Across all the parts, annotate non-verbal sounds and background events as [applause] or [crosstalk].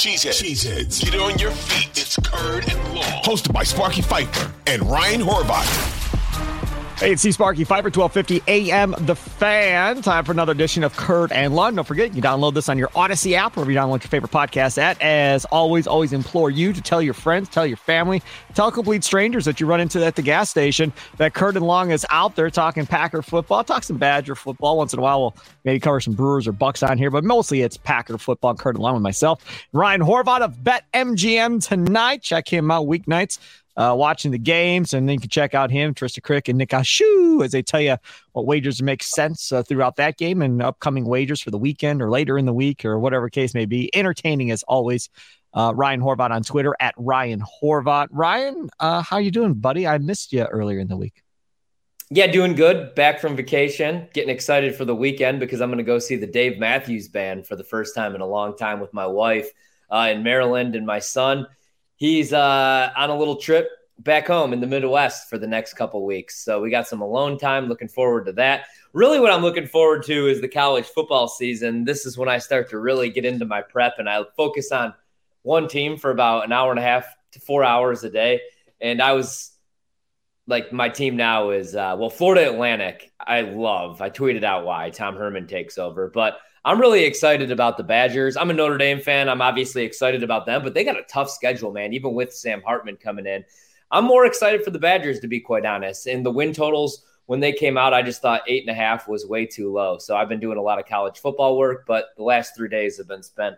Cheeseheads. Cheeseheads. Get on your feet. It's Curd and Long. Hosted by Sparky Fifer and Ryan Horvat. Hey, it's C Sparky Fifer, 1250 AM The Fan. Time for another edition of Curd and Long. Don't forget, you download this on your Audacy app, wherever you download your favorite podcast at. As always, always implore you to tell your friends, tell your family, tell complete strangers that you run into at the gas station that Curd and Long is out there talking Packer football, talk some Badger football. Once in a while, we'll maybe cover some Brewers or Bucks on here, but mostly it's Packer football, Curd and Long with myself. Ryan Horvat of BetMGM tonight. Check him out weeknights uh, watching the games. And then you can check out him, Trista Crick, and Nick Ashu as they tell you what wagers make sense uh, throughout that game and upcoming wagers for the weekend or later in the week or whatever case may be. Entertaining as always. Uh, Ryan Horvat on Twitter at Ryan Horvat. Ryan, uh, how you doing, buddy? I missed you earlier in the week. Yeah, doing good. Back from vacation, getting excited for the weekend because I'm going to go see the Dave Matthews Band for the first time in a long time with my wife uh, in Maryland and my son he's uh, on a little trip back home in the Midwest for the next couple weeks. So we got some alone time. Looking forward to that. Really, what I'm looking forward to is the college football season. This is when I start to really get into my prep and I focus on one team for about an hour and a half to four hours a day. And I was like, my team now is, uh, well, Florida Atlantic. I love. I tweeted out why Tom Herman takes over, but I'm really excited about the Badgers. I'm a Notre Dame fan. I'm obviously excited about them, but they got a tough schedule, man, even with Sam Hartman coming in. I'm more excited for the Badgers, to be quite honest. And the win totals, when they came out, I just thought eight and a half was way too low. So I've been doing a lot of college football work, but the last three days have been spent.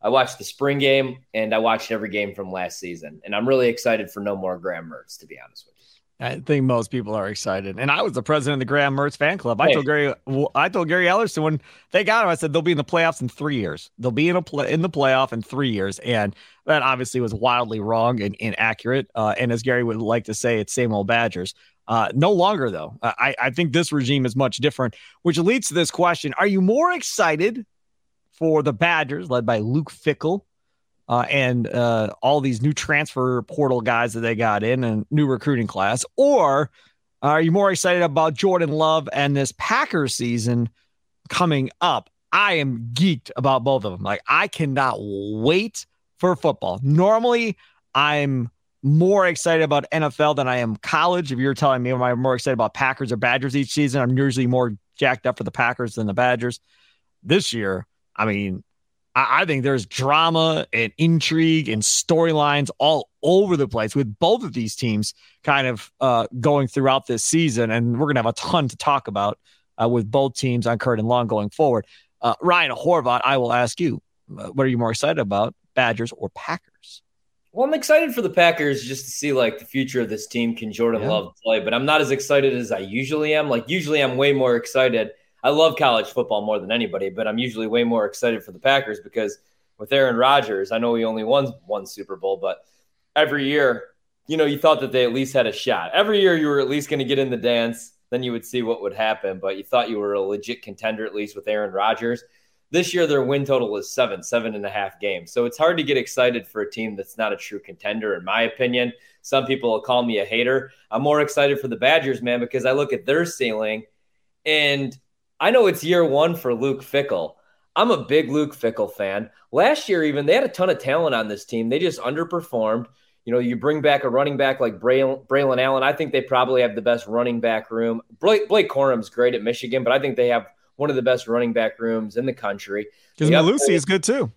I watched the spring game and I watched every game from last season. And I'm really excited for no more Graham Mertz, to be honest with you. I think most people are excited, and I was the president of the Graham Mertz fan club. I hey. told Gary, I told Gary Ellerson when they got him, I said they'll be in the playoffs in three years. They'll be in a play in the playoff in three years, and that obviously was wildly wrong and inaccurate. Uh, and as Gary would like to say, it's same old Badgers. Uh, no longer though. I, I think this regime is much different, which leads to this question: Are you more excited for the Badgers, led by Luke Fickell, uh, and uh, all these new transfer portal guys that they got in and new recruiting class? Or are you more excited about Jordan Love and this Packers season coming up? I am geeked about both of them. Like, I cannot wait for football. Normally, I'm more excited about NFL than I am college. If you're telling me am I'm more excited about Packers or Badgers each season, I'm usually more jacked up for the Packers than the Badgers. This year, I mean, I, I think there's drama and intrigue and storylines all over the place with both of these teams kind of uh, going throughout this season. And we're going to have a ton to talk about uh, with both teams on Curd and Long going forward. Uh, Ryan Horvat, I will ask you, uh, what are you more excited about, Badgers or Packers? Well, I'm excited for the Packers just to see like the future of this team. Can Jordan yeah. Love play? But I'm not as excited as I usually am. Like usually, I'm way more excited I love college football more than anybody, but I'm usually way more excited for the Packers because with Aaron Rodgers, I know he only won one Super Bowl, but every year, you know, you thought that they at least had a shot. Every year you were at least going to get in the dance, then you would see what would happen, but you thought you were a legit contender at least with Aaron Rodgers. This year, their win total is seven, seven and a half games. So it's hard to get excited for a team that's not a true contender, in my opinion. Some people will call me a hater. I'm more excited for the Badgers, man, because I look at their ceiling and I know it's year one for Luke Fickell. I'm a big Luke Fickell fan. Last year, even they had a ton of talent on this team. They just underperformed. You know, you bring back a running back like Braelon, Braelon Allen. I think they probably have the best running back room. Blake, Blake Corum's great at Michigan, but I think they have one of the best running back rooms in the country. Because Mellusi is good too.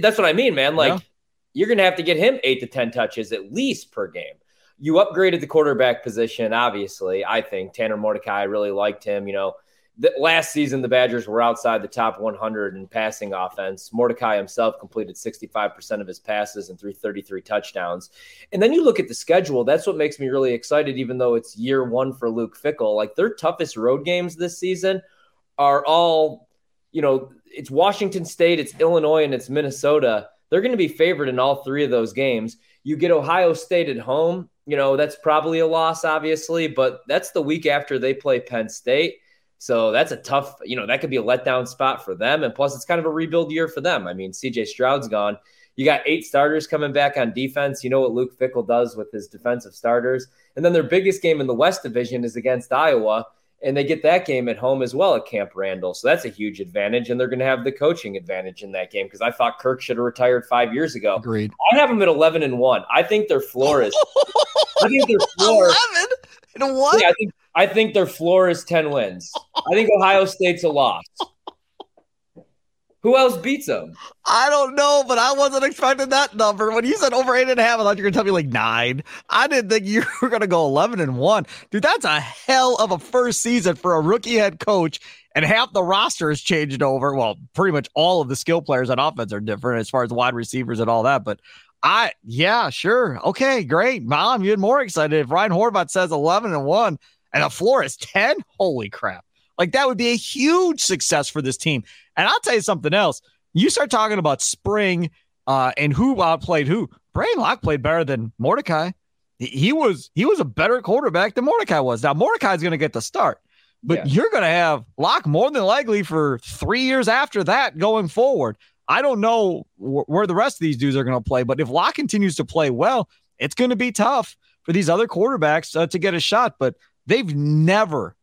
That's what I mean, man. Like yeah. you're going to have to get him eight to ten touches at least per game. You upgraded the quarterback position, obviously. I think Tanner Mordecai really liked him. You know, the, last season, the Badgers were outside the top 100 in passing offense. Mordecai himself completed 65% of his passes and threw 33 touchdowns. And then you look at the schedule. That's what makes me really excited, even though it's year one for Luke Fickell. Like their toughest road games this season are all, you know, it's Washington State, it's Illinois, and it's Minnesota. They're going to be favored in all three of those games. You get Ohio State at home. You know, that's probably a loss, obviously, but that's the week after they play Penn State. So that's a tough, you know, that could be a letdown spot for them. And plus, it's kind of a rebuild year for them. I mean, CJ Stroud's gone. You got eight starters coming back on defense. You know what Luke Fickell does with his defensive starters. And then their biggest game in the West Division is against Iowa. and they get that game at home as well at Camp Randall. So that's a huge advantage. And they're going to have the coaching advantage in that game because I thought Kirk should have retired five years ago. Agreed. I have them at 11 and 1. I think their floor is. I think their [laughs] floor. 11 and 1? Yeah, I think, I think their floor is 10 wins. I think Ohio State's a loss. Who else beats them? I don't know, but I wasn't expecting that number. When you said over eight and a half, I thought you were gonna tell me like nine. I didn't think you [laughs] were gonna go eleven and one. Dude, that's a hell of a first season for a rookie head coach. And half the roster has changed over. Well, pretty much all of the skill players on offense are different as far as wide receivers and all that. But I, yeah, sure. Okay, great. Mom, you're more excited. If Ryan Horvat says 11 and 1 and a floor is 10, holy crap. Like that would be a huge success for this team. And I'll tell you something else. You start talking about spring uh, and who outplayed who. Braedyn Locke played better than Mordecai. He was he was a better quarterback than Mordecai was. Now Mordecai's going to get the start, but yeah. you're going to have Locke more than likely for three years after that going forward. I don't know wh- where the rest of these dudes are going to play, but if Locke continues to play well, it's going to be tough for these other quarterbacks uh, to get a shot. But they've never,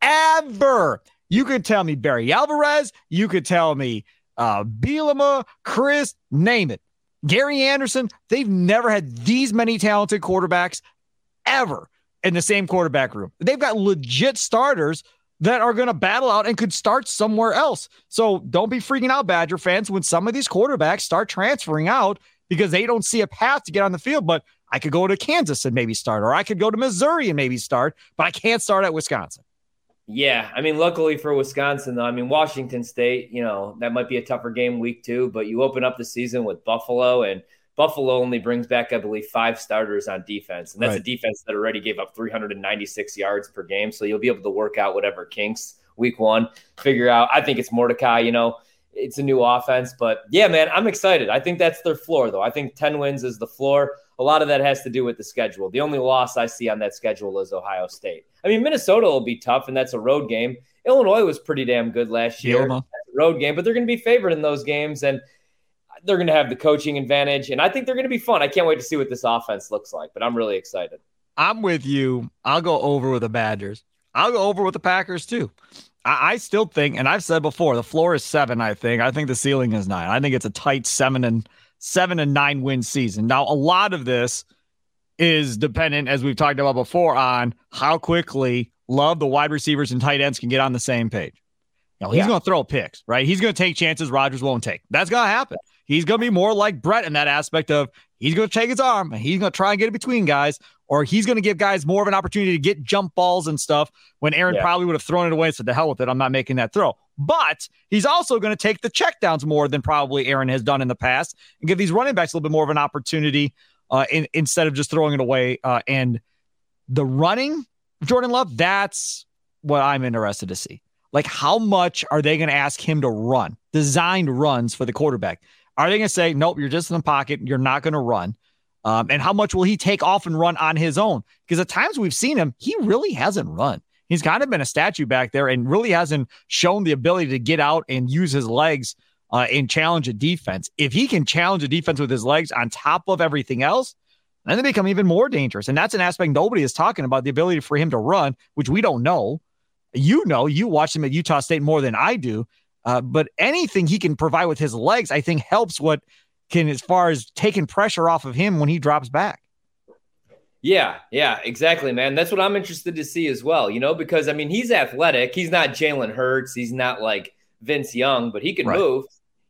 ever you could tell me Barry Alvarez. You could tell me uh, Bielema, Chryst, name it. Gary Anderson. They've never had these many talented quarterbacks ever in the same quarterback room. They've got legit starters that are going to battle out and could start somewhere else. So don't be freaking out, Badger fans, when some of these quarterbacks start transferring out because they don't see a path to get on the field. But I could go to Kansas and maybe start, or I could go to Missouri and maybe start, but I can't start at Wisconsin. Yeah, I mean, luckily for Wisconsin, though, I mean, Washington State, you know, that might be a tougher game week two, but you open up the season with Buffalo, and Buffalo only brings back, I believe, five starters on defense. And that's right. a defense that already gave up 396 yards per game. So you'll be able to work out whatever kinks week one, figure out. I think it's Mordecai, you know, it's a new offense. But yeah, man, I'm excited. I think that's their floor, though. I think 10 wins is the floor a lot of that has to do with the schedule. The only loss I see on that schedule is Ohio State. I mean, Minnesota will be tough, and that's a road game. Illinois was pretty damn good last year. road game, but they're going to be favored in those games, and they're going to have the coaching advantage. And I think they're going to be fun. I can't wait to see what this offense looks like, but I'm really excited. I'm with you. I'll go over with the Badgers. I'll go over with the Packers too. I, I still think, and I've said before, the floor is seven. I think. I think the ceiling is nine. I think it's a tight seven and seven and nine win season. Now, a lot of this is dependent, as we've talked about before, on how quickly Love, the wide receivers, and tight ends can get on the same page. Know, he's yeah. going to throw picks, right? He's going to take chances Rodgers won't take. That's going to happen. He's going to be more like Brett in that aspect of he's going to take his arm and he's going to try and get it between guys, or he's going to give guys more of an opportunity to get jump balls and stuff when Aaron yeah. probably would have thrown it away and said, the hell with it. I'm not making that throw. But he's also going to take the checkdowns more than probably Aaron has done in the past and give these running backs a little bit more of an opportunity uh, in, instead of just throwing it away. Uh, and the running, Jordan Love, that's what I'm interested to see. Like, how much are they going to ask him to run? Designed runs for the quarterback. Are they going to say, nope, you're just in the pocket, you're not going to run? Um, and how much will he take off and run on his own? Because at times we've seen him, he really hasn't run. He's kind of been a statue back there and really hasn't shown the ability to get out and use his legs uh, and challenge a defense. If he can challenge a defense with his legs on top of everything else, then they become even more dangerous. And that's an aspect nobody is talking about the ability for him to run, which we don't know. You know, you watch him at Utah State more than I do. Uh, but anything he can provide with his legs, I think helps what can, as far as taking pressure off of him when he drops back. Yeah, yeah, exactly, man. That's what I'm interested to see as well, you know, because I mean, he's athletic. He's not Jalen Hurts. He's not like Vince Young, but he can right. move.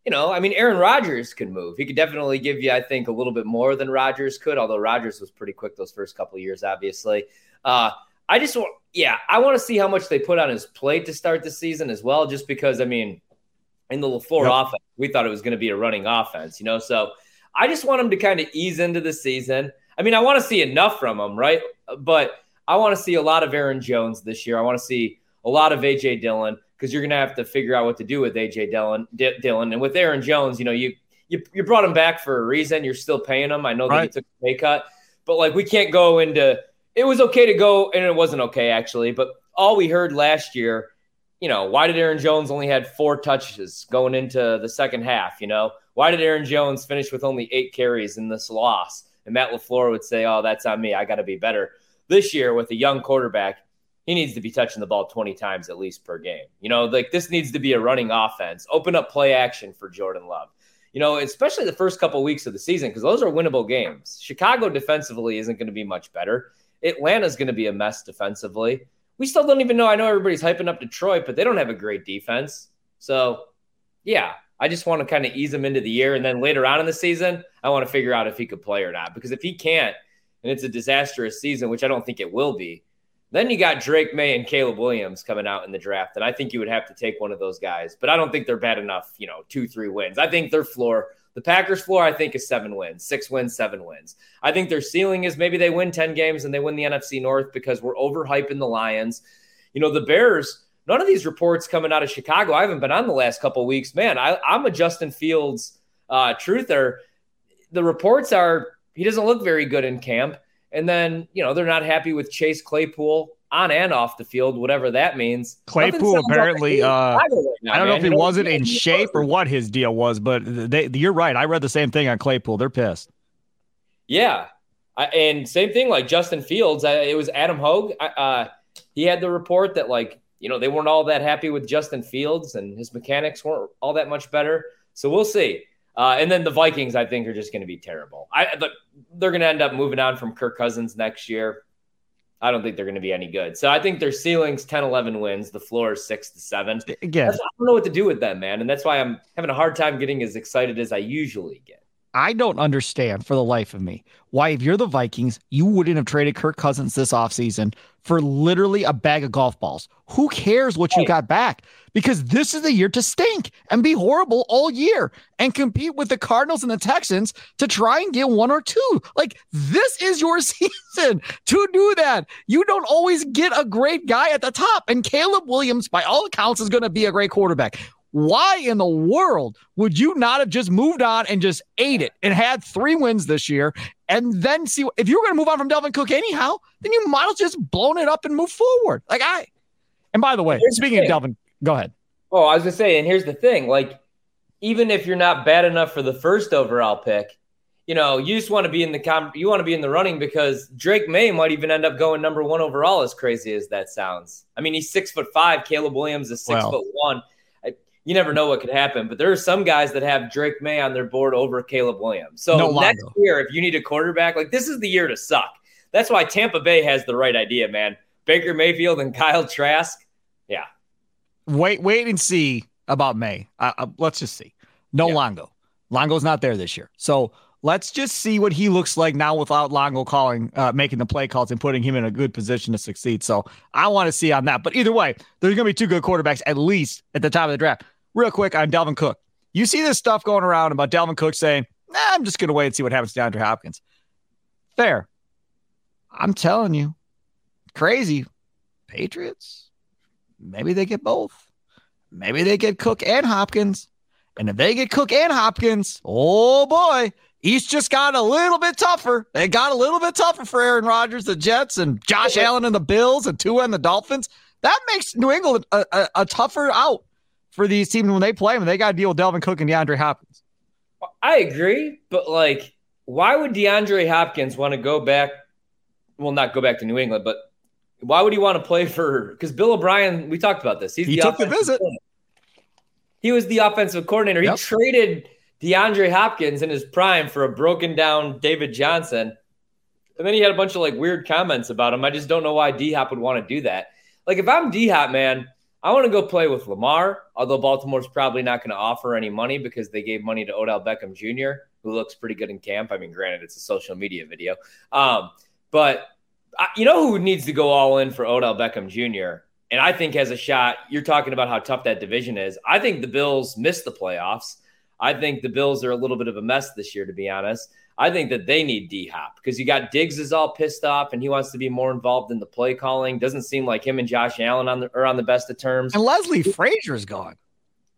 You know, I mean, Aaron Rodgers can move. He could definitely give you, I think, a little bit more than Rodgers could, although Rodgers was pretty quick those first couple years, obviously. Uh, I just want, yeah, I want to see how much they put on his plate to start the season as well, just because, I mean, in the LaFleur yep. offense, we thought it was going to be a running offense, you know? So I just want him to kind of ease into the season. I mean, I want to see enough from him, right? But I want to see a lot of Aaron Jones this year. I want to see a lot of AJ Dillon because you're going to have to figure out what to do with AJ Dillon. D- Dillon and with Aaron Jones, you know, you, you you brought him back for a reason. You're still paying him. I know right. that he took a pay cut, but like we can't go into. It was okay to go, and it wasn't okay actually. But all we heard last year, you know, why did Aaron Jones only had four touches going into the second half? You know, why did Aaron Jones finish with only eight carries in this loss? And Matt LaFleur would say, Oh, that's on me. I got to be better. This year, with a young quarterback, he needs to be touching the ball 20 times at least per game. You know, like this needs to be a running offense. Open up play action for Jordan Love. You know, especially the first couple weeks of the season because those are winnable games. Chicago defensively isn't going to be much better. Atlanta's going to be a mess defensively. We still don't even know. I know everybody's hyping up Detroit, but they don't have a great defense. So, yeah, I just want to kind of ease him into the year. And then later on in the season, I want to figure out if he could play or not. Because if he can't, and it's a disastrous season, which I don't think it will be, then you got Drake Maye and Caleb Williams coming out in the draft. And I think you would have to take one of those guys. But I don't think they're bad enough, you know, two, three wins. I think their floor, the Packers' floor, I think is seven wins, six wins, seven wins. I think their ceiling is maybe they win 10 games and they win the NFC North because we're overhyping the Lions. You know, the Bears, none of these reports coming out of Chicago. I haven't been on the last couple weeks. Man, I, am a Justin Fields uh, truther. The reports are he doesn't look very good in camp. And then, you know, they're not happy with Chase Claypool on and off the field, whatever that means. Claypool apparently, uh, right now, I don't man. know if he wasn't in shape or what his deal was, but they, you're right. I read the same thing on Claypool. They're pissed. Yeah. I, and same thing like Justin Fields. I, it was Adam Hoge. Uh, he had the report that, like, you know, they weren't all that happy with Justin Fields and his mechanics weren't all that much better. So we'll see. Uh, and then the Vikings, I think, are just going to be terrible. I, they're going to end up moving on from Kirk Cousins next year. I don't think they're going to be any good. So I think their ceiling's 10, 11 wins. The floor is six to seven. Again, I don't know what to do with them, man. And that's why I'm having a hard time getting as excited as I usually get. I don't understand for the life of me why, if you're the Vikings, you wouldn't have traded Kirk Cousins this offseason for literally a bag of golf balls. Who cares what you got back? Because this is the year to stink and be horrible all year and compete with the Cardinals and the Texans to try and get one or two. Like, this is your [laughs] season to do that. You don't always get a great guy at the top. And Caleb Williams, by all accounts, is going to be a great quarterback. Why in the world would you not have just moved on and just ate it and had three wins this year and then see if you were going to move on from Dalvin Cook anyhow, then you might have just blown it up and move forward. Like I, and by the way, here's speaking the of Dalvin, go ahead. Oh, I was going to say, and here's the thing like, even if you're not bad enough for the first overall pick, you know, you just want to be in the com- you want to be in the running because Drake Maye might even end up going number one overall. As crazy as that sounds, I mean, he's six foot five. Caleb Williams is six foot one you never know what could happen. But there are some guys that have Drake Maye on their board over Caleb Williams. So no next year, if you need a quarterback, like this is the year to suck. That's why Tampa Bay has the right idea, man. Baker Mayfield and [laughs] Kyle Trask. Yeah. Wait, wait and see about Maye. Uh, uh, let's just see. No yeah. Longo. Longo's not there this year. So let's just see what he looks like now without Longo calling, uh, making the play calls and putting him in a good position to succeed. So I want to see on that. But either way, there's going to be two good quarterbacks at least at the top of the draft real quick on Dalvin Cook. You see this stuff going around about Dalvin Cook saying, nah, I'm just going to wait and see what happens to DeAndre Hopkins. Fair. I'm telling you, crazy. Patriots, maybe they get both. Maybe they get Cook and Hopkins. And if they get Cook and Hopkins, oh boy, East just got a little bit tougher. They got a little bit tougher for Aaron Rodgers, the Jets, and Josh Allen and the Bills, and Tua and the Dolphins. That makes New England a, a, a tougher out for these teams when they play them. They got to deal with Dalvin Cook and DeAndre Hopkins. I agree, but like, why would DeAndre Hopkins want to go back? Well, not go back to New England, but why would he want to play for? Because Bill O'Brien, we talked about this. He's he the took the visit. He was the offensive coordinator. Yep. He traded DeAndre Hopkins in his prime for a broken down David Johnson. And then he had a bunch of like weird comments about him. I just don't know why D Hop would want to do that. Like if I'm D Hop, man, I want to go play with Lamar, although Baltimore's probably not going to offer any money because they gave money to Odell Beckham Jr., who looks pretty good in camp. I mean, granted, it's a social media video. Um, but I, you know who needs to go all in for Odell Beckham Jr., and I think has a shot. You're talking about how tough that division is. I think the Bills missed the playoffs. I think the Bills are a little bit of a mess this year, to be honest. I think that they need D Hop because you got Diggs is all pissed off and he wants to be more involved in the play calling. Doesn't seem like him and Josh Allen on the, are on the best of terms. And Leslie Frazier's gone.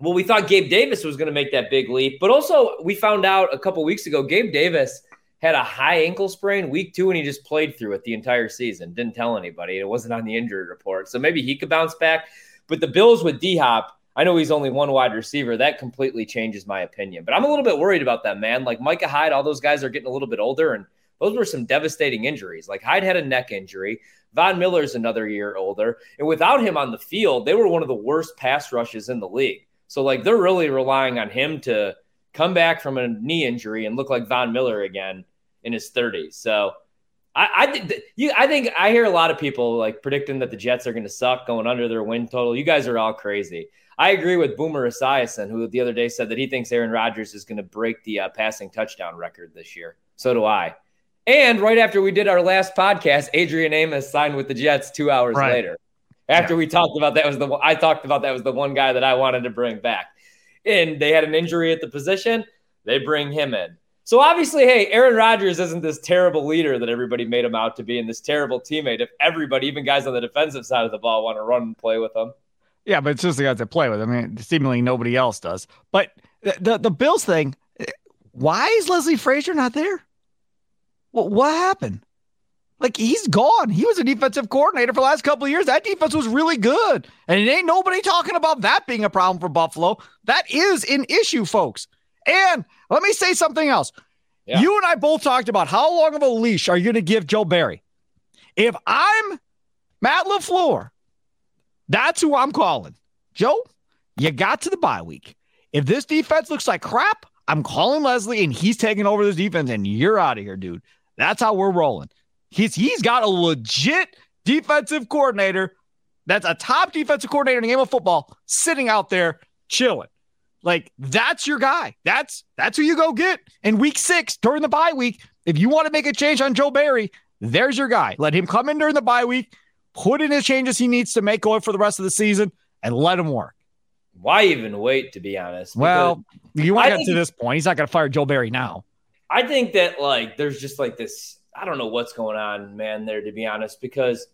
Well, we thought Gabe Davis was going to make that big leap, but also we found out a couple weeks ago Gabe Davis had a high ankle sprain week two and he just played through it the entire season. Didn't tell anybody. It wasn't on the injury report. So maybe he could bounce back. But the Bills with D Hop, I know he's only one wide receiver. That completely changes my opinion. But I'm a little bit worried about that, man. Like Micah Hyde, all those guys are getting a little bit older, and those were some devastating injuries. Like Hyde had a neck injury. Von Miller's another year older. And without him on the field, they were one of the worst pass rushes in the league. So, like, they're really relying on him to come back from a knee injury and look like Von Miller again in his 30s. So, I, I think you. I think I hear a lot of people like predicting that the Jets are going to suck, going under their win total. You guys are all crazy. I agree with Boomer Esiason, who the other day said that he thinks Aaron Rodgers is going to break the uh, passing touchdown record this year. So do I. And right after we did our last podcast, Adrian Amos signed with the Jets two hours right. later. After yeah. we talked about that was the I talked about that was the one guy that I wanted to bring back. And they had an injury at the position. They bring him in. So obviously, hey, Aaron Rodgers isn't this terrible leader that everybody made him out to be, and this terrible teammate. If everybody, even guys on the defensive side of the ball, want to run and play with him. Yeah, but it's just the guys that play with. I mean, seemingly nobody else does. But the the, the Bills thing, why is Leslie Frazier not there? Well, what happened? Like he's gone. He was a defensive coordinator for the last couple of years. That defense was really good. And it ain't nobody talking about that being a problem for Buffalo. That is an issue, folks. And let me say something else. Yeah. You and I both talked about how long of a leash are you going to give Joe Barry? If I'm Matt LaFleur, that's who I'm calling. Joe, you got to the bye week. If this defense looks like crap, I'm calling Leslie and he's taking over this defense and you're out of here, dude. That's how we're rolling. He's he's got a legit defensive coordinator that's a top defensive coordinator in the game of football sitting out there chilling. Like that's your guy. That's that's who you go get in week six during the bye week. If you want to make a change on Joe Barry, there's your guy. Let him come in during the bye week, put in the changes he needs to make going for the rest of the season, and let him work. Why even wait? To be honest, well, you want to get to this point. He's not going to fire Joe Barry now. I think that like there's just like this. I don't know what's going on, man. There, to be honest, because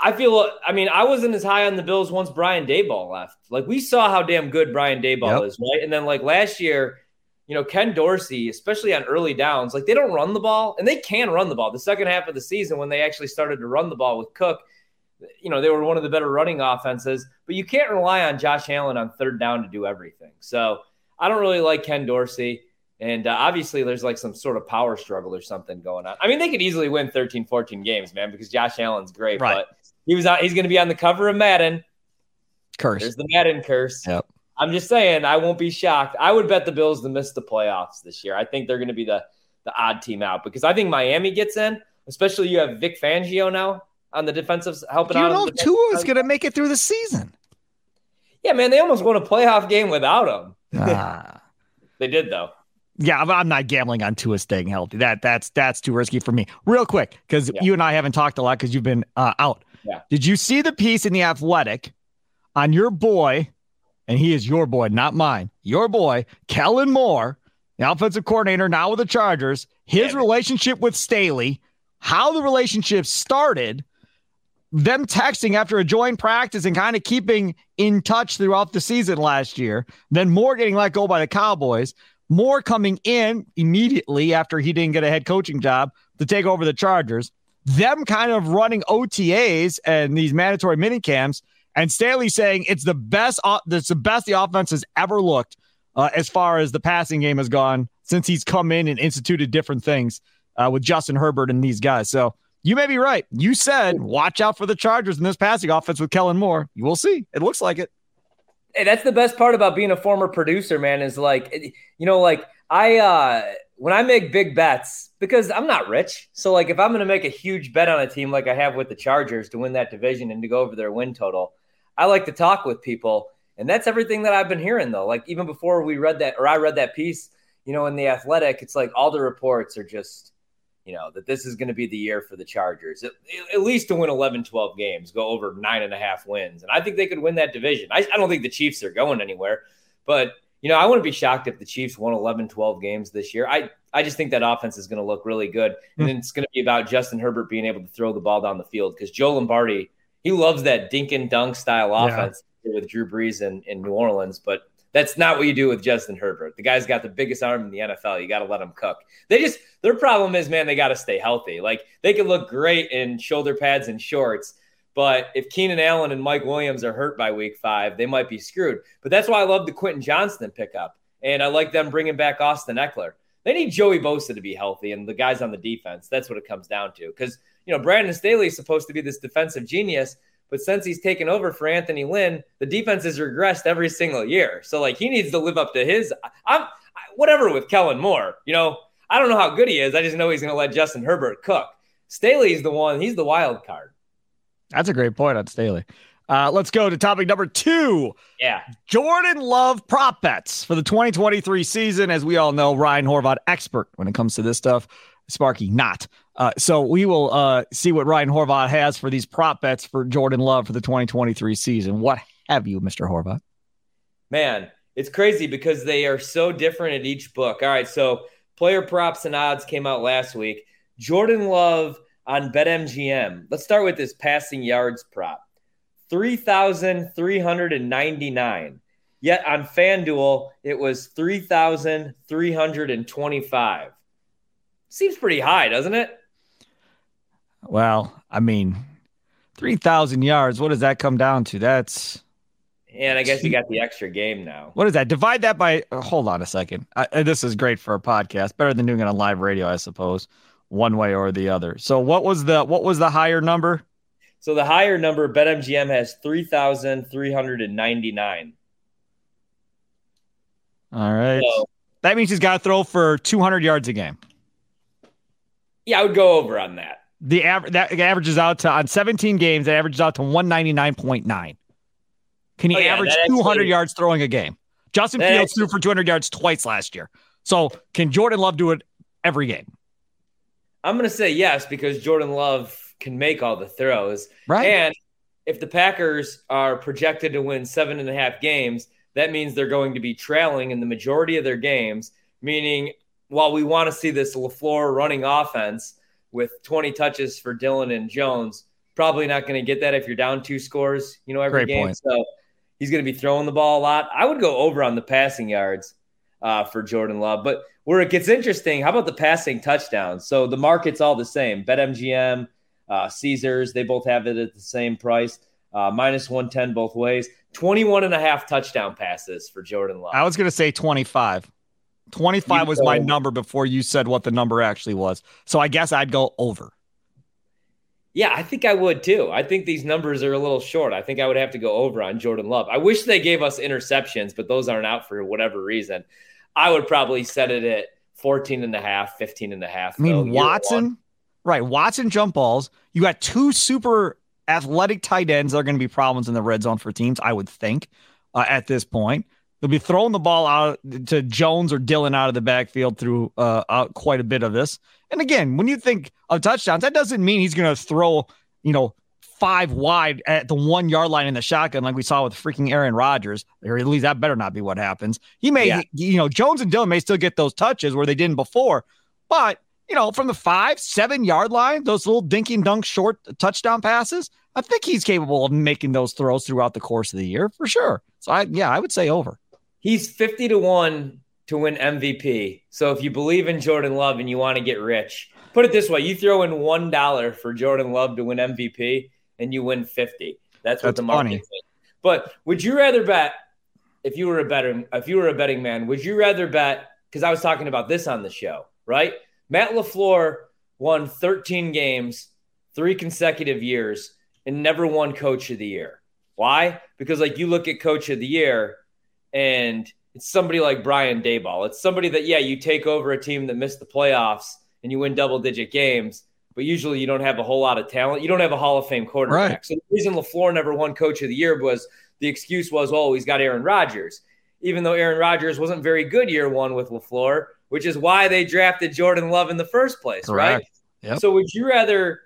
I feel. I mean, I wasn't as high on the Bills once Brian Daboll left. Like we saw how damn good Brian Daboll yep. is, right? And then like last year, you know, Ken Dorsey, especially on early downs, like they don't run the ball, and they can run the ball. The second half of the season, when they actually started to run the ball with Cook, you know, they were one of the better running offenses. But you can't rely on Josh Allen on third down to do everything. So I don't really like Ken Dorsey. And uh, obviously, there's like some sort of power struggle or something going on. I mean, they could easily win 13, 14 games, man, because Josh Allen's great. Right. But he was out, he's going to be on the cover of Madden. Curse. There's the Madden curse. Yep. I'm just saying, I won't be shocked. I would bet the Bills to miss the playoffs this year. I think they're going to be the the odd team out because I think Miami gets in, especially you have Vic Fangio now on the defensive helping Do you out. You know Tua is going to make it through the season. Yeah, man, they almost won a playoff game without him. Ah. [laughs] they did though. Yeah, I'm not gambling on Tua staying healthy. That that's that's too risky for me. Real quick, because yeah. you and I haven't talked a lot because you've been uh, out. Yeah. Did you see the piece in the Athletic on your boy, and he is your boy, not mine. Your boy, Kellen Moore, the offensive coordinator now with the Chargers. His yeah, relationship with Staley, how the relationship started, them texting after a joint practice and kind of keeping in touch throughout the season last year. Then Moore getting let go by the Cowboys. Moore coming in immediately after he didn't get a head coaching job to take over the Chargers. Them kind of running OTAs and these mandatory mini camps, and Staley saying it's the best. It's the best the offense has ever looked uh, as far as the passing game has gone since he's come in and instituted different things uh, with Justin Herbert and these guys. So you may be right. You said watch out for the Chargers in this passing offense with Kellen Moore. You will see. It looks like it. Hey, that's the best part about being a former producer, man, is like, you know, like I, uh, when I make big bets, because I'm not rich. So, like, if I'm going to make a huge bet on a team like I have with the Chargers to win that division and to go over their win total, I like to talk with people. And that's everything that I've been hearing, though. Like, even before we read that, or I read that piece, you know, in the athletic, it's like all the reports are just, you know, that this is going to be the year for the Chargers, at, at, least to win 11, 12 games, go over nine and a half wins. And I think they could win that division. I, I don't think the Chiefs are going anywhere, but, you know, I wouldn't be shocked if the Chiefs won 11, 12 games this year. I, I just think that offense is going to look really good. And mm. it's going to be about Justin Herbert being able to throw the ball down the field because Joe Lombardi, he loves that dink and dunk style offense yeah. with Drew Brees in, in New Orleans. But that's not what you do with Justin Herbert. The guy's got the biggest arm in the NFL. You got to let him cook. They just their problem is, man, they got to stay healthy. Like they can look great in shoulder pads and shorts, but if Keenan Allen and Mike Williams are hurt by week five, they might be screwed. But that's why I love the Quentin Johnston pickup, and I like them bringing back Austin Ekeler. They need Joey Bosa to be healthy and the guys on the defense. That's what it comes down to. Because, you know, Brandon Staley is supposed to be this defensive genius, but since he's taken over for Anthony Lynn, the defense has regressed every single year. So, like, he needs to live up to his. I'm whatever with Kellen Moore. You know, I don't know how good he is. I just know he's going to let Justin Herbert cook. Staley's the one. He's the wild card. That's a great point on Staley. Uh, let's go to topic number two. Yeah. Jordan Love prop bets for the 2023 season. As we all know, Ryan Horvat, expert when it comes to this stuff. Sparky, not. Uh, so we will uh, see what Ryan Horvat has for these prop bets for Jordan Love for the 2023 season. What have you, Mr. Horvat? Man, it's crazy because they are so different at each book. All right. So player props and odds came out last week. Jordan Love on BetMGM. Let's start with this passing yards prop 3,399. Yet on FanDuel, it was 3,325. Seems pretty high, doesn't it? Well, I mean, 3,000 yards, what does that come down to? That's. And I guess you got the extra game now. What is that? Divide that by. Uh, hold on a second. I, this is great for a podcast. Better than doing it on live radio, I suppose one way or the other. So what was the what was the higher number? So the higher number BetMGM has 3,399. All right. So, that means he's got to throw for 200 yards a game. Yeah, I would go over on that. The average that averages out to on 17 games, it averages out to 199.9. Can he oh, yeah, average 200 actually, yards throwing a game? Justin Fields actually, threw for 200 yards twice last year. So can Jordan Love do it every game? I'm going to say yes because Jordan Love can make all the throws. Right. And if the Packers are projected to win seven and a half games, that means they're going to be trailing in the majority of their games, meaning while we want to see this LaFleur running offense with 20 touches for Dillon and Jones, probably not going to get that if you're down two scores, you know, every Great game. Point. So he's going to be throwing the ball a lot. I would go over on the passing yards uh, for Jordan Love. But where it gets interesting, how about the passing touchdowns? So the market's all the same. BetMGM, uh, Caesars, they both have it at the same price, uh, minus 110 both ways. 21 and a half touchdown passes for Jordan Love. I was going to say 25. 25 was my number before you said what the number actually was. So I guess I'd go over. Yeah, I think I would too. I think these numbers are a little short. I think I would have to go over on Jordan Love. I wish they gave us interceptions, but those aren't out for whatever reason. I would probably set it at 14 and a half, 15 and a half. I mean, Watson, right? Watson jump balls. You got two super athletic tight ends that are going to be problems in the red zone for teams, I would think, uh, at this point. They'll be throwing the ball out to Jones or Dillon out of the backfield through uh, quite a bit of this. And again, when you think of touchdowns, that doesn't mean he's going to throw, you know, five wide at the one yard line in the shotgun, like we saw with freaking Aaron Rodgers, or at least that better not be what happens. He may, yeah. you know, Jones and Dillon may still get those touches where they didn't before, but you know, from the five, seven yard line, those little dinky and dunk short touchdown passes, I think he's capable of making those throws throughout the course of the year for sure. So I, yeah, I would say over. He's 50 to one to win MVP. So if you believe in Jordan Love and you want to get rich, put it this way: you throw in one dollar for Jordan Love to win MVP, and you win 50. That's what That's the market is. But would you rather bet if you were a betting if you were a betting man, would you rather bet because I was talking about this on the show, right? Matt LaFleur won 13 games, three consecutive years, and never won coach of the year. Why? Because like you look at coach of the year and it's somebody like Brian Daboll. It's somebody that, yeah, you take over a team that missed the playoffs and you win double digit games but usually you don't have a whole lot of talent. You don't have a Hall of Fame quarterback. Right. So the reason LaFleur never won Coach of the Year was the excuse was, oh, he's got Aaron Rodgers, even though Aaron Rodgers wasn't very good year one with LaFleur, which is why they drafted Jordan Love in the first place, Correct. right? Yep. So would you rather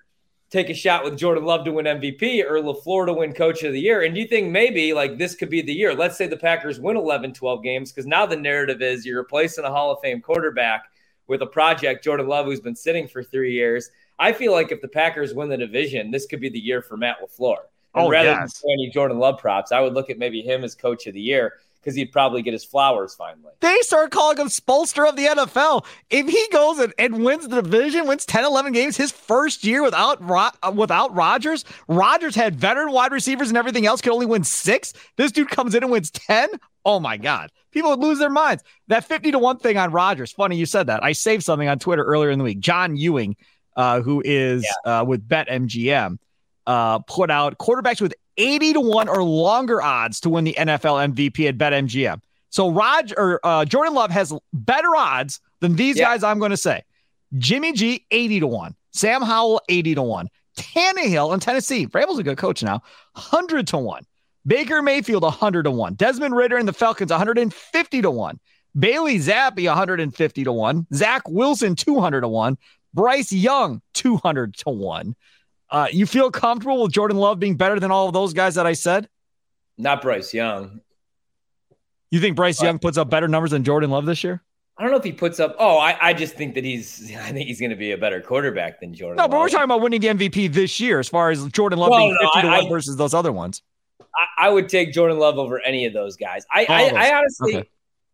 take a shot with Jordan Love to win MVP or LaFleur to win Coach of the Year? And you think maybe like this could be the year? Let's say the Packers win 11, 12 games because now the narrative is you're replacing a Hall of Fame quarterback with a project, Jordan Love, who's been sitting for three years – I feel like if the Packers win the division, this could be the year for Matt LaFleur. And oh, rather yes. than any Jordan Love props, I would look at maybe him as coach of the year because he'd probably get his flowers finally. They start calling him Spoelstra of the NFL. If he goes and, and wins the division, wins 10, 11 games, his first year without uh, without Rodgers, Rodgers had veteran wide receivers and everything else, could only win six. This dude comes in and wins 10. Oh my God. People would lose their minds. That 50 to 1 thing on Rodgers. Funny you said that. I saved something on Twitter earlier in the week. John Ewing, uh, who is yeah. uh, with BetMGM, uh, put out quarterbacks with 80 to 1 or longer odds to win the NFL MVP at BetMGM. So Rod or uh, Jordan Love has better odds than these yeah. guys I'm going to say. Jimmy G 80 to 1. Sam Howell 80 to 1. Tannehill in Tennessee. Vrabel's a good coach now. 100 to 1. Baker Mayfield 100 to 1. Desmond Ridder and the Falcons 150 to 1. Bailey Zappe 150 to 1. Zach Wilson 200 to 1. Bryce Young 200 to 1. Uh, you feel comfortable with Jordan Love being better than all of those guys that I said? Not Bryce Young. You think Bryce but, Young puts up better numbers than Jordan Love this year? I don't know if he puts up. Oh, I, I just think that he's. [laughs] I think he's going to be a better quarterback than Jordan. No, but we're talking about winning the MVP this year, as far as Jordan Love well, being no, fifty to one versus those other ones. I, I, would take Jordan Love over any of those guys. I, I, I, honestly, okay.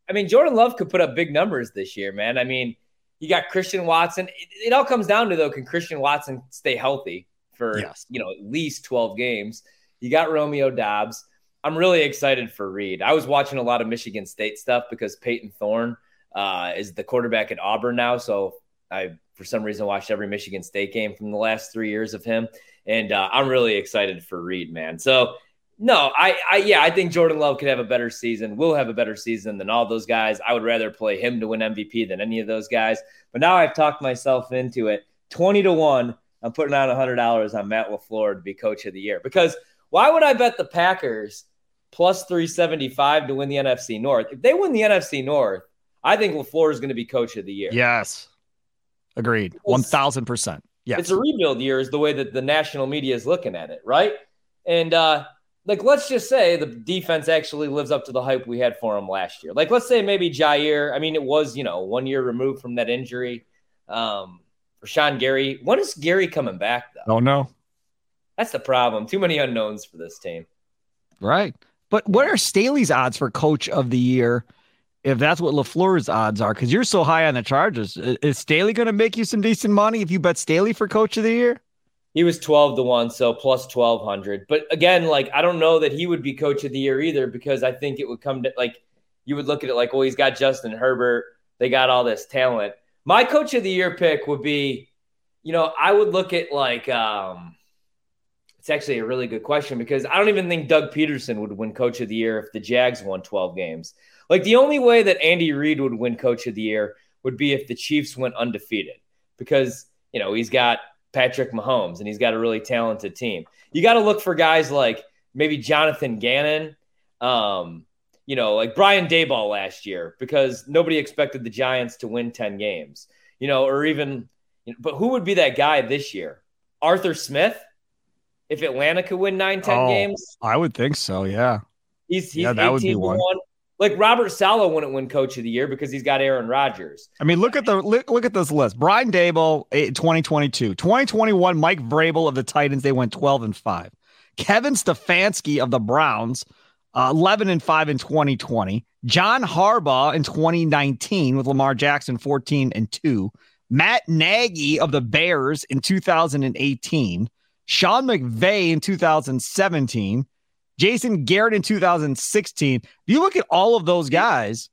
I mean, Jordan Love could put up big numbers this year, man. I mean, you got Christian Watson. It, it all comes down to though, can Christian Watson stay healthy for yes. you know at least twelve games? You got Romeo Doubs. I'm really excited for Reed. I was watching a lot of Michigan State stuff because Payton Thorne uh, is the quarterback at Auburn now. So I, for some reason, watched every Michigan State game from the last three years of him, and uh, I'm really excited for Reed, man. So no, I, I, yeah, I think Jordan Love could have a better season. Will have a better season than all those guys. I would rather play him to win MVP than any of those guys. But now I've talked myself into it. Twenty to one. I'm putting out hundred dollars on Matt LaFleur to be Coach of the Year because why would I bet the Packers plus three seventy five to win the NFC North? If they win the NFC North, I think LaFleur is going to be Coach of the Year. Yes, agreed, one thousand percent. Yes, it's a rebuild year, is the way that the national media is looking at it, right? And uh, like let's just say the defense actually lives up to the hype we had for him last year. Like let's say maybe Jaire, I mean, it was you know one year removed from that injury. Um, for Sean Gary, when is Gary coming back though? Oh no, that's the problem. Too many unknowns for this team. Right, but what are Staley's odds for Coach of the Year? If that's what Lafleur's odds are, because you're so high on the Chargers, is Staley going to make you some decent money if you bet Staley for Coach of the Year? He was 12 to 1, so plus 1200. But again, like I don't know that he would be coach of the year either because I think it would come to like you would look at it like, well, he's got Justin Herbert, they got all this talent. My coach of the year pick would be, you know, I would look at like um it's actually a really good question because I don't even think Doug Pederson would win coach of the year if the Jags won 12 games. Like the only way that Andy Reid would win coach of the year would be if the Chiefs went undefeated because, you know, he's got Patrick Mahomes, and he's got a really talented team. You got to look for guys like maybe Jonathan Gannon, um, you know, like Brian Daboll last year, because nobody expected the Giants to win 10 games, you know, or even, you know, but who would be that guy this year? Arthur Smith? If Atlanta could win 9, 10 oh, games? I would think so, yeah. He's, he's yeah, that would be one. one. Like Robert Saleh wouldn't win Coach of the Year because he's got Aaron Rodgers. I mean, look at the look, look at this list: Brian Daboll, eh, 2022, 2021, Mike Vrabel of the Titans, they went 12 and five. Kevin Stefanski of the Browns, uh, 11 and five in 2020. John Harbaugh in 2019 with Lamar Jackson, 14 and two. Matt Nagy of the Bears in 2018. Sean McVay in 2017. Jason Garrett in 2016. If you look at all of those guys,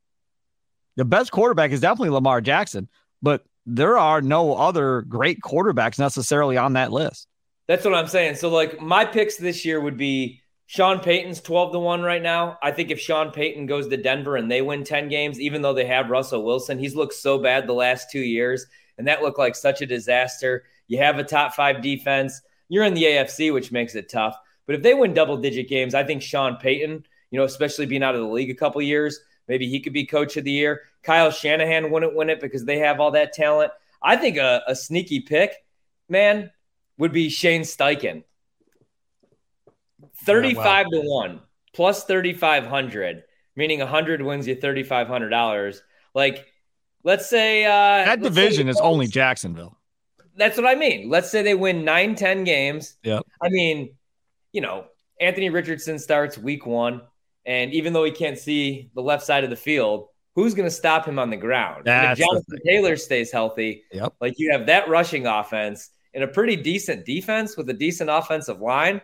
the best quarterback is definitely Lamar Jackson, but there are no other great quarterbacks necessarily on that list. That's what I'm saying. So, like, my picks this year would be Sean Payton's 12 to 1 right now. I think if Sean Payton goes to Denver and they win 10 games, even though they have Russell Wilson, he's looked so bad the last two years, and that looked like such a disaster. You have a top five defense. You're in the AFC, which makes it tough. But if they win double digit games, I think Sean Payton, you know, especially being out of the league a couple years, maybe he could be coach of the year. Kyle Shanahan wouldn't win it because they have all that talent. I think a, a sneaky pick, man, would be Shane Steichen. 35 yeah, to 1 plus 3500 meaning 100 wins you $3500 like let's say uh that division is only jacksonville. That's what i mean. Let's say they win 9 10 games. Yeah. I mean you know, Anthony Richardson starts week one, and even though he can't see the left side of the field, who's going to stop him on the ground? That's if Jonathan Taylor stays healthy, yep. like you have that rushing offense and a pretty decent defense with a decent offensive line.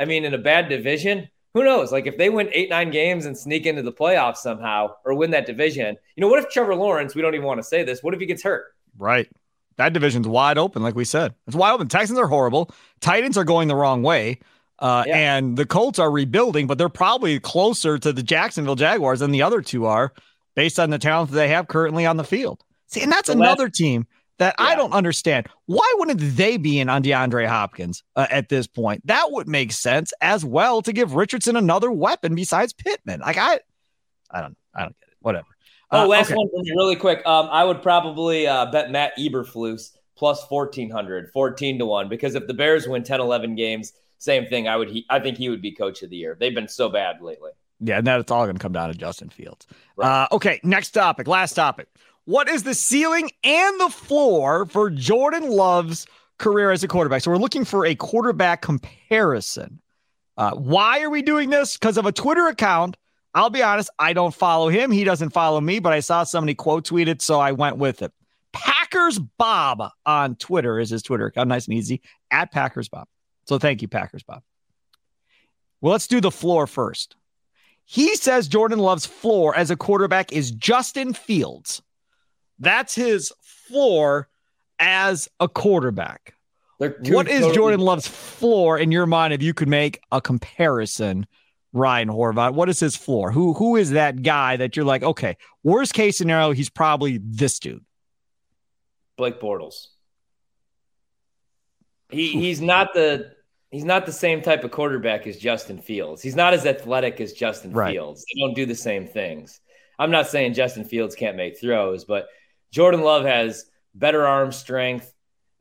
I mean, in a bad division, who knows? Like if they win eight, nine games and sneak into the playoffs somehow or win that division, you know, what if Trevor Lawrence, we don't even want to say this, what if he gets hurt? Right. That division's wide open, like we said. It's wide open. Texans are horrible. Titans are going the wrong way. Uh, yeah. And the Colts are rebuilding, but they're probably closer to the Jacksonville Jaguars than the other two are based on the talent that they have currently on the field. See, and that's the another last, team that yeah. I don't understand. Why wouldn't they be in on DeAndre Hopkins uh, at this point? That would make sense as well to give Richardson another weapon besides Pittman. Like I, I don't, I don't get it. Whatever. Oh, uh, last okay. one for me, really quick. Um, I would probably uh, bet Matt Eberflus plus 1400, 14 to 1, because if the Bears win 10, 11 games, same thing. I would, he, I think he would be coach of the year. They've been so bad lately. Yeah, and that it's all going to come down to Justin Fields. Right. Uh, okay, next topic, last topic. What is the ceiling and the floor for Jordan Love's career as a quarterback? So we're looking for a quarterback comparison. Uh, why are we doing this? Because of a Twitter account. I'll be honest, I don't follow him. He doesn't follow me, but I saw somebody quote tweeted, so I went with it. Packers Bob on Twitter is his Twitter account. Nice and easy at Packers Bob. So thank you, Packers Bob. Well, let's do the floor first. He says Jordan Love's floor as a quarterback is Justin Fields. That's his floor as a quarterback. What is totally- Jordan Love's floor in your mind if you could make a comparison? Ryan Horvat, what is his floor? Who who is that guy that you're like, okay, worst case scenario, he's probably this dude. Blake Bortles. He he's not the he's not the same type of quarterback as Justin Fields. He's not as athletic as Justin right. Fields. They don't do the same things. I'm not saying Justin Fields can't make throws, but Jordan Love has better arm strength.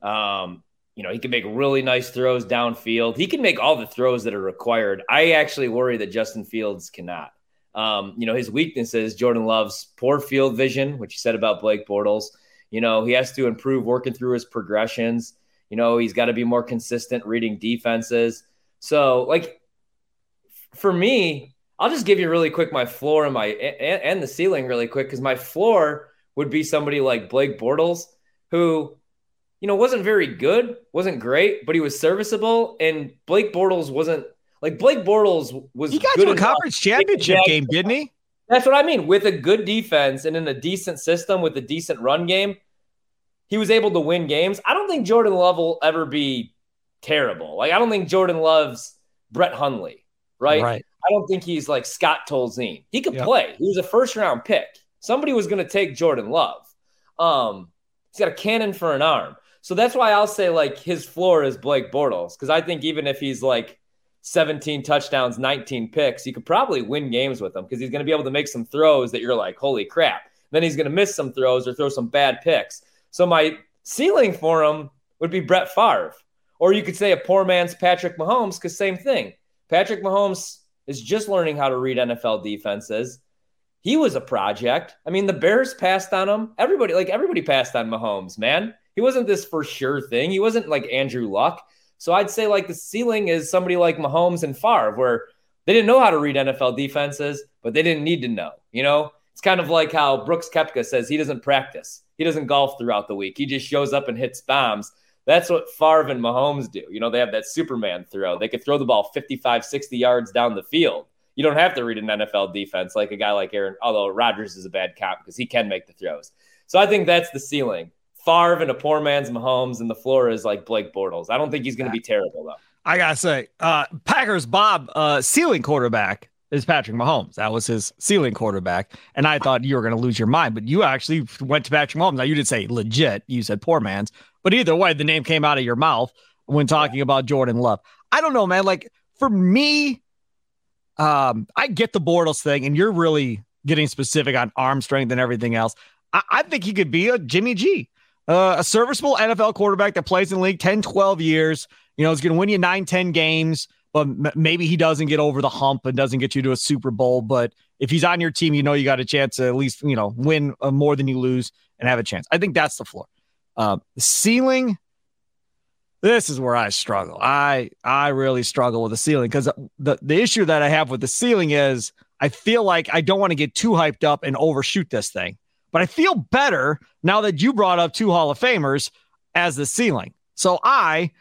Um, you know, he can make really nice throws downfield. He can make all the throws that are required. I actually worry that Justin Fields cannot. Um, you know, his weaknesses, Jordan Love's poor field vision, which you said about Blake Bortles. You know, he has to improve working through his progressions. You know, he's got to be more consistent reading defenses. So, like, for me, I'll just give you really quick my floor and my and, and the ceiling really quick because my floor would be somebody like Blake Bortles, who, you know, wasn't very good, wasn't great, but he was serviceable. And Blake Bortles wasn't like Blake Bortles was. He got to a conference championship game, didn't he? That's what I mean. With a good defense and in a decent system with a decent run game, he was able to win games. I don't think Jordan Love will ever be terrible. Like I don't think Jordan loves Brett Hundley, right? Right. I don't think he's like Scott Tolzien. He could yep. play. He was a first round pick. Somebody was going to take Jordan Love. Um, he's got a cannon for an arm. So that's why I'll say like his floor is Blake Bortles because I think even if he's like 17 touchdowns, 19 picks, you could probably win games with him because he's going to be able to make some throws that you're like, holy crap. Then he's going to miss some throws or throw some bad picks. So my ceiling for him would be Brett Favre. Or you could say a poor man's Patrick Mahomes because same thing. Patrick Mahomes is just learning how to read NFL defenses he was a project. I mean, the Bears passed on him. Everybody, like everybody passed on Mahomes, man. He wasn't this for sure thing. He wasn't like Andrew Luck. So I'd say like the ceiling is somebody like Mahomes and Favre, where they didn't know how to read NFL defenses, but they didn't need to know. You know, it's kind of like how Brooks Koepka says he doesn't practice. He doesn't golf throughout the week. He just shows up and hits bombs. That's what Favre and Mahomes do. You know, they have that Superman throw. They could throw the ball 55, 60 yards down the field you don't have to read an NFL defense like a guy like Aaron, although Rodgers is a bad cop because he can make the throws. So I think that's the ceiling. Favre and a poor man's Mahomes, and the floor is like Blake Bortles. I don't think he's going to be terrible though. I gotta say, uh, Packers Bob uh, ceiling quarterback is Patrick Mahomes. That was his ceiling quarterback, and I thought you were going to lose your mind, but you actually went to Patrick Mahomes. Now you didn't say legit; you said poor man's. But either way, the name came out of your mouth when talking about Jordan Love. I don't know, man. Like for me, um, I get the Bortles thing, and you're really getting specific on arm strength and everything else. I, I think he could be a Jimmy G, uh, a serviceable NFL quarterback that plays in the league 10, 12 years. You know, he's going to win you nine, 10 games, but m- maybe he doesn't get over the hump and doesn't get you to a Super Bowl. But if he's on your team, you know you got a chance to at least, you know, win uh, more than you lose and have a chance. I think that's the floor. Uh, ceiling, this is where I struggle. I I really struggle with the ceiling because the the issue that I have with the ceiling is I feel like I don't want to get too hyped up and overshoot this thing. But I feel better now that you brought up two Hall of Famers as the ceiling. So I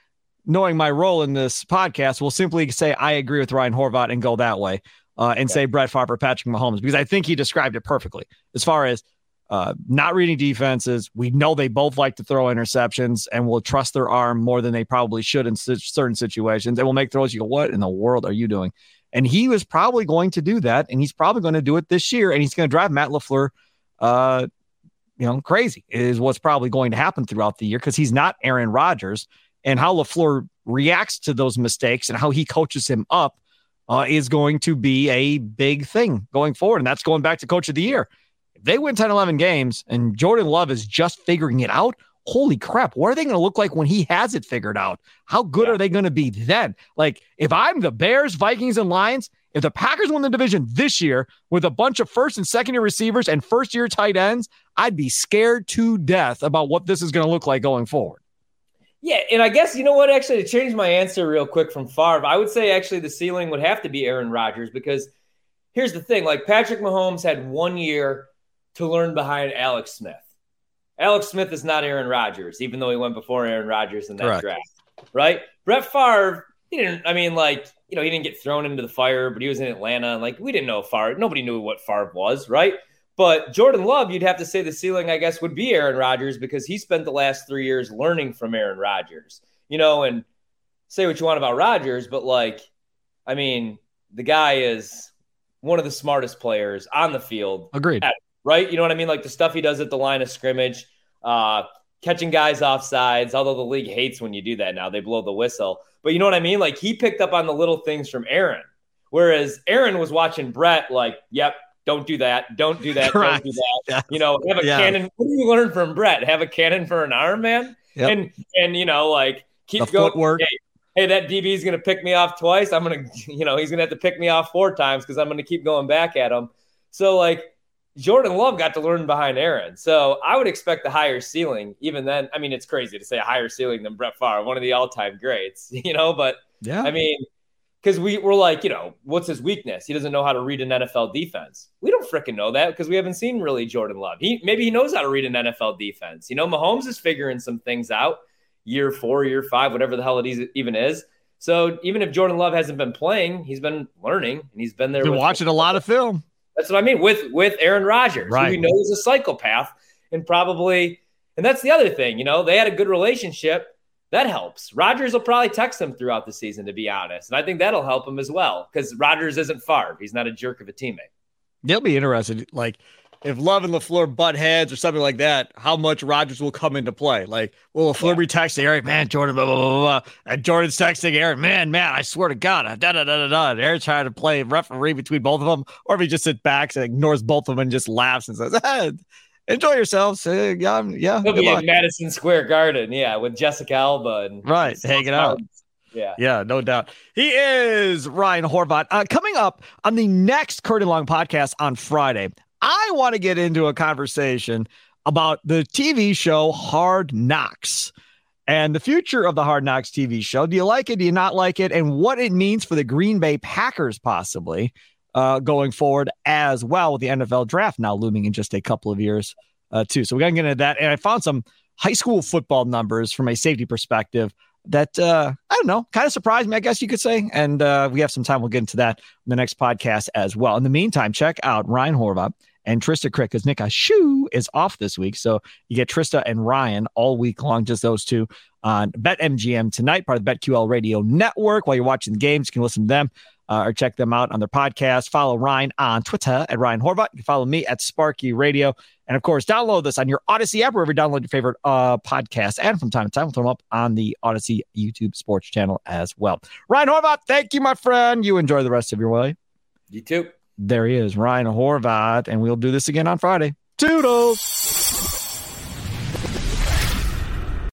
knowing my role in this podcast, will simply say I agree with Ryan Horvat and go that way, uh, and say Brett Favre, Patrick Mahomes, because I think he described it perfectly as far as uh, not reading defenses. We know they both like to throw interceptions and will trust their arm more than they probably should in certain situations. They will make throws. You go, what in the world are you doing? And he was probably going to do that, and he's probably going to do it this year, and he's going to drive Matt LaFleur, uh, you know, crazy. Is what's probably going to happen throughout the year because he's not Aaron Rodgers, and how LaFleur reacts to those mistakes and how he coaches him up uh, is going to be a big thing going forward, and that's going back to Coach of the Year. If they win 10, 11 games, and Jordan Love is just figuring it out holy crap, what are they going to look like when he has it figured out? How good yeah. are they going to be then? Like, if I'm the Bears, Vikings, and Lions, if the Packers win the division this year with a bunch of first and second year receivers and first year tight ends, I'd be scared to death about what this is going to look like going forward. Yeah, and I guess you know what? Actually, to change my answer real quick from Favre, I would say actually the ceiling would have to be Aaron Rodgers because here's the thing: like Patrick Mahomes had one year to learn behind Alex Smith. Alex Smith is not Aaron Rodgers, even though he went before Aaron Rodgers in that Correct. draft, right? Brett Favre, he didn't. I mean, like you know, he didn't get thrown into the fire, but he was in Atlanta, and like we didn't know Favre. Nobody knew what Favre was, right? But Jordan Love, you'd have to say the ceiling, I guess, would be Aaron Rodgers because he spent the last three years learning from Aaron Rodgers, you know, and say what you want about Rodgers, but like, I mean, the guy is one of the smartest players on the field. Agreed. Right? You know what I mean? Like the stuff he does at the line of scrimmage, uh, catching guys off sides, although the league hates when you do that now. They blow the whistle. But you know what I mean? Like he picked up on the little things from Aaron. Whereas Aaron was watching Brett like, yep, don't do that. Don't do that. [laughs] Don't do that. Yeah. You know, have a yeah. cannon. What do you learn from Brett? Have a cannon for an arm, man. Yep. And and you know, like keep the going. Footwork. Hey, hey, that DB is going to pick me off twice. I'm going [laughs] to, you know, he's going to have to pick me off four times because I'm going to keep going back at him. So like Jordan Love got to learn behind Aaron. So I would expect the higher ceiling. Even then, I mean, it's crazy to say a higher ceiling than Brett Favre, one of the all-time greats, [laughs] you know. But yeah, I mean, because we were like, you know, what's his weakness? He doesn't know how to read an NFL defense. We don't freaking know that because we haven't seen really Jordan Love. He maybe he knows how to read an NFL defense. You know, Mahomes is figuring some things out year four, year five, whatever the hell it even is. So even if Jordan Love hasn't been playing, he's been learning and he's been there. Been watching a lot of film. That's what I mean with with Aaron Rodgers, right. who we know is a psychopath, and probably, and that's the other thing. You know, they had a good relationship. That helps. Rodgers will probably text him throughout the season, to be honest, and I think that'll help him as well because Rodgers isn't Favre. He's not a jerk of a teammate. They'll be interested. Like if Love and LaFleur butt heads or something like that, how much Rodgers will come into play. Like, will LaFleur yeah. be texting Aaron, man, Jordan, blah, blah, blah, blah, and Jordan's texting Aaron, man, man, I swear to God, da da da da da. And Aaron's trying to play referee between both of them, or if he just sits back and ignores both of them and just laughs and says, hey, enjoy yourselves. Uh, yeah, yeah. He'll be luck. in Madison Square Garden, yeah, with Jessica Alba and right, hanging out. Yeah. Yeah, no doubt. He is Ryan Horvat. Uh, coming up on the next Curd & Long podcast on Friday, I want to get into a conversation about the TV show Hard Knocks and the future of the Hard Knocks TV show. Do you like it? Do you not like it? And what it means for the Green Bay Packers, possibly uh, going forward as well with the NFL draft now looming in just a couple of years, uh, too. So we're going to get into that. And I found some high school football numbers from a safety perspective that uh, I don't know, kind of surprised me, I guess you could say. And uh, we have some time. We'll get into that in the next podcast as well. In the meantime, check out Ryan Horvat and Trista Crick because Nick Shoe is off this week. So you get Trista and Ryan all week long, just those two on BetMGM tonight, part of the BetQL Radio Network. While you're watching the games, you can listen to them uh, or check them out on their podcast. Follow Ryan on Twitter at Ryan Horvat. You can follow me at Sparky Radio. And of course, download this on your Audacy app, wherever you download your favorite uh, podcast. And from time to time, we'll throw them up on the Audacy YouTube sports channel as well. Ryan Horvat, thank you, my friend. You enjoy the rest of your way. You too. There he is, Ryan Horvat, and we'll do this again on Friday. Toodles.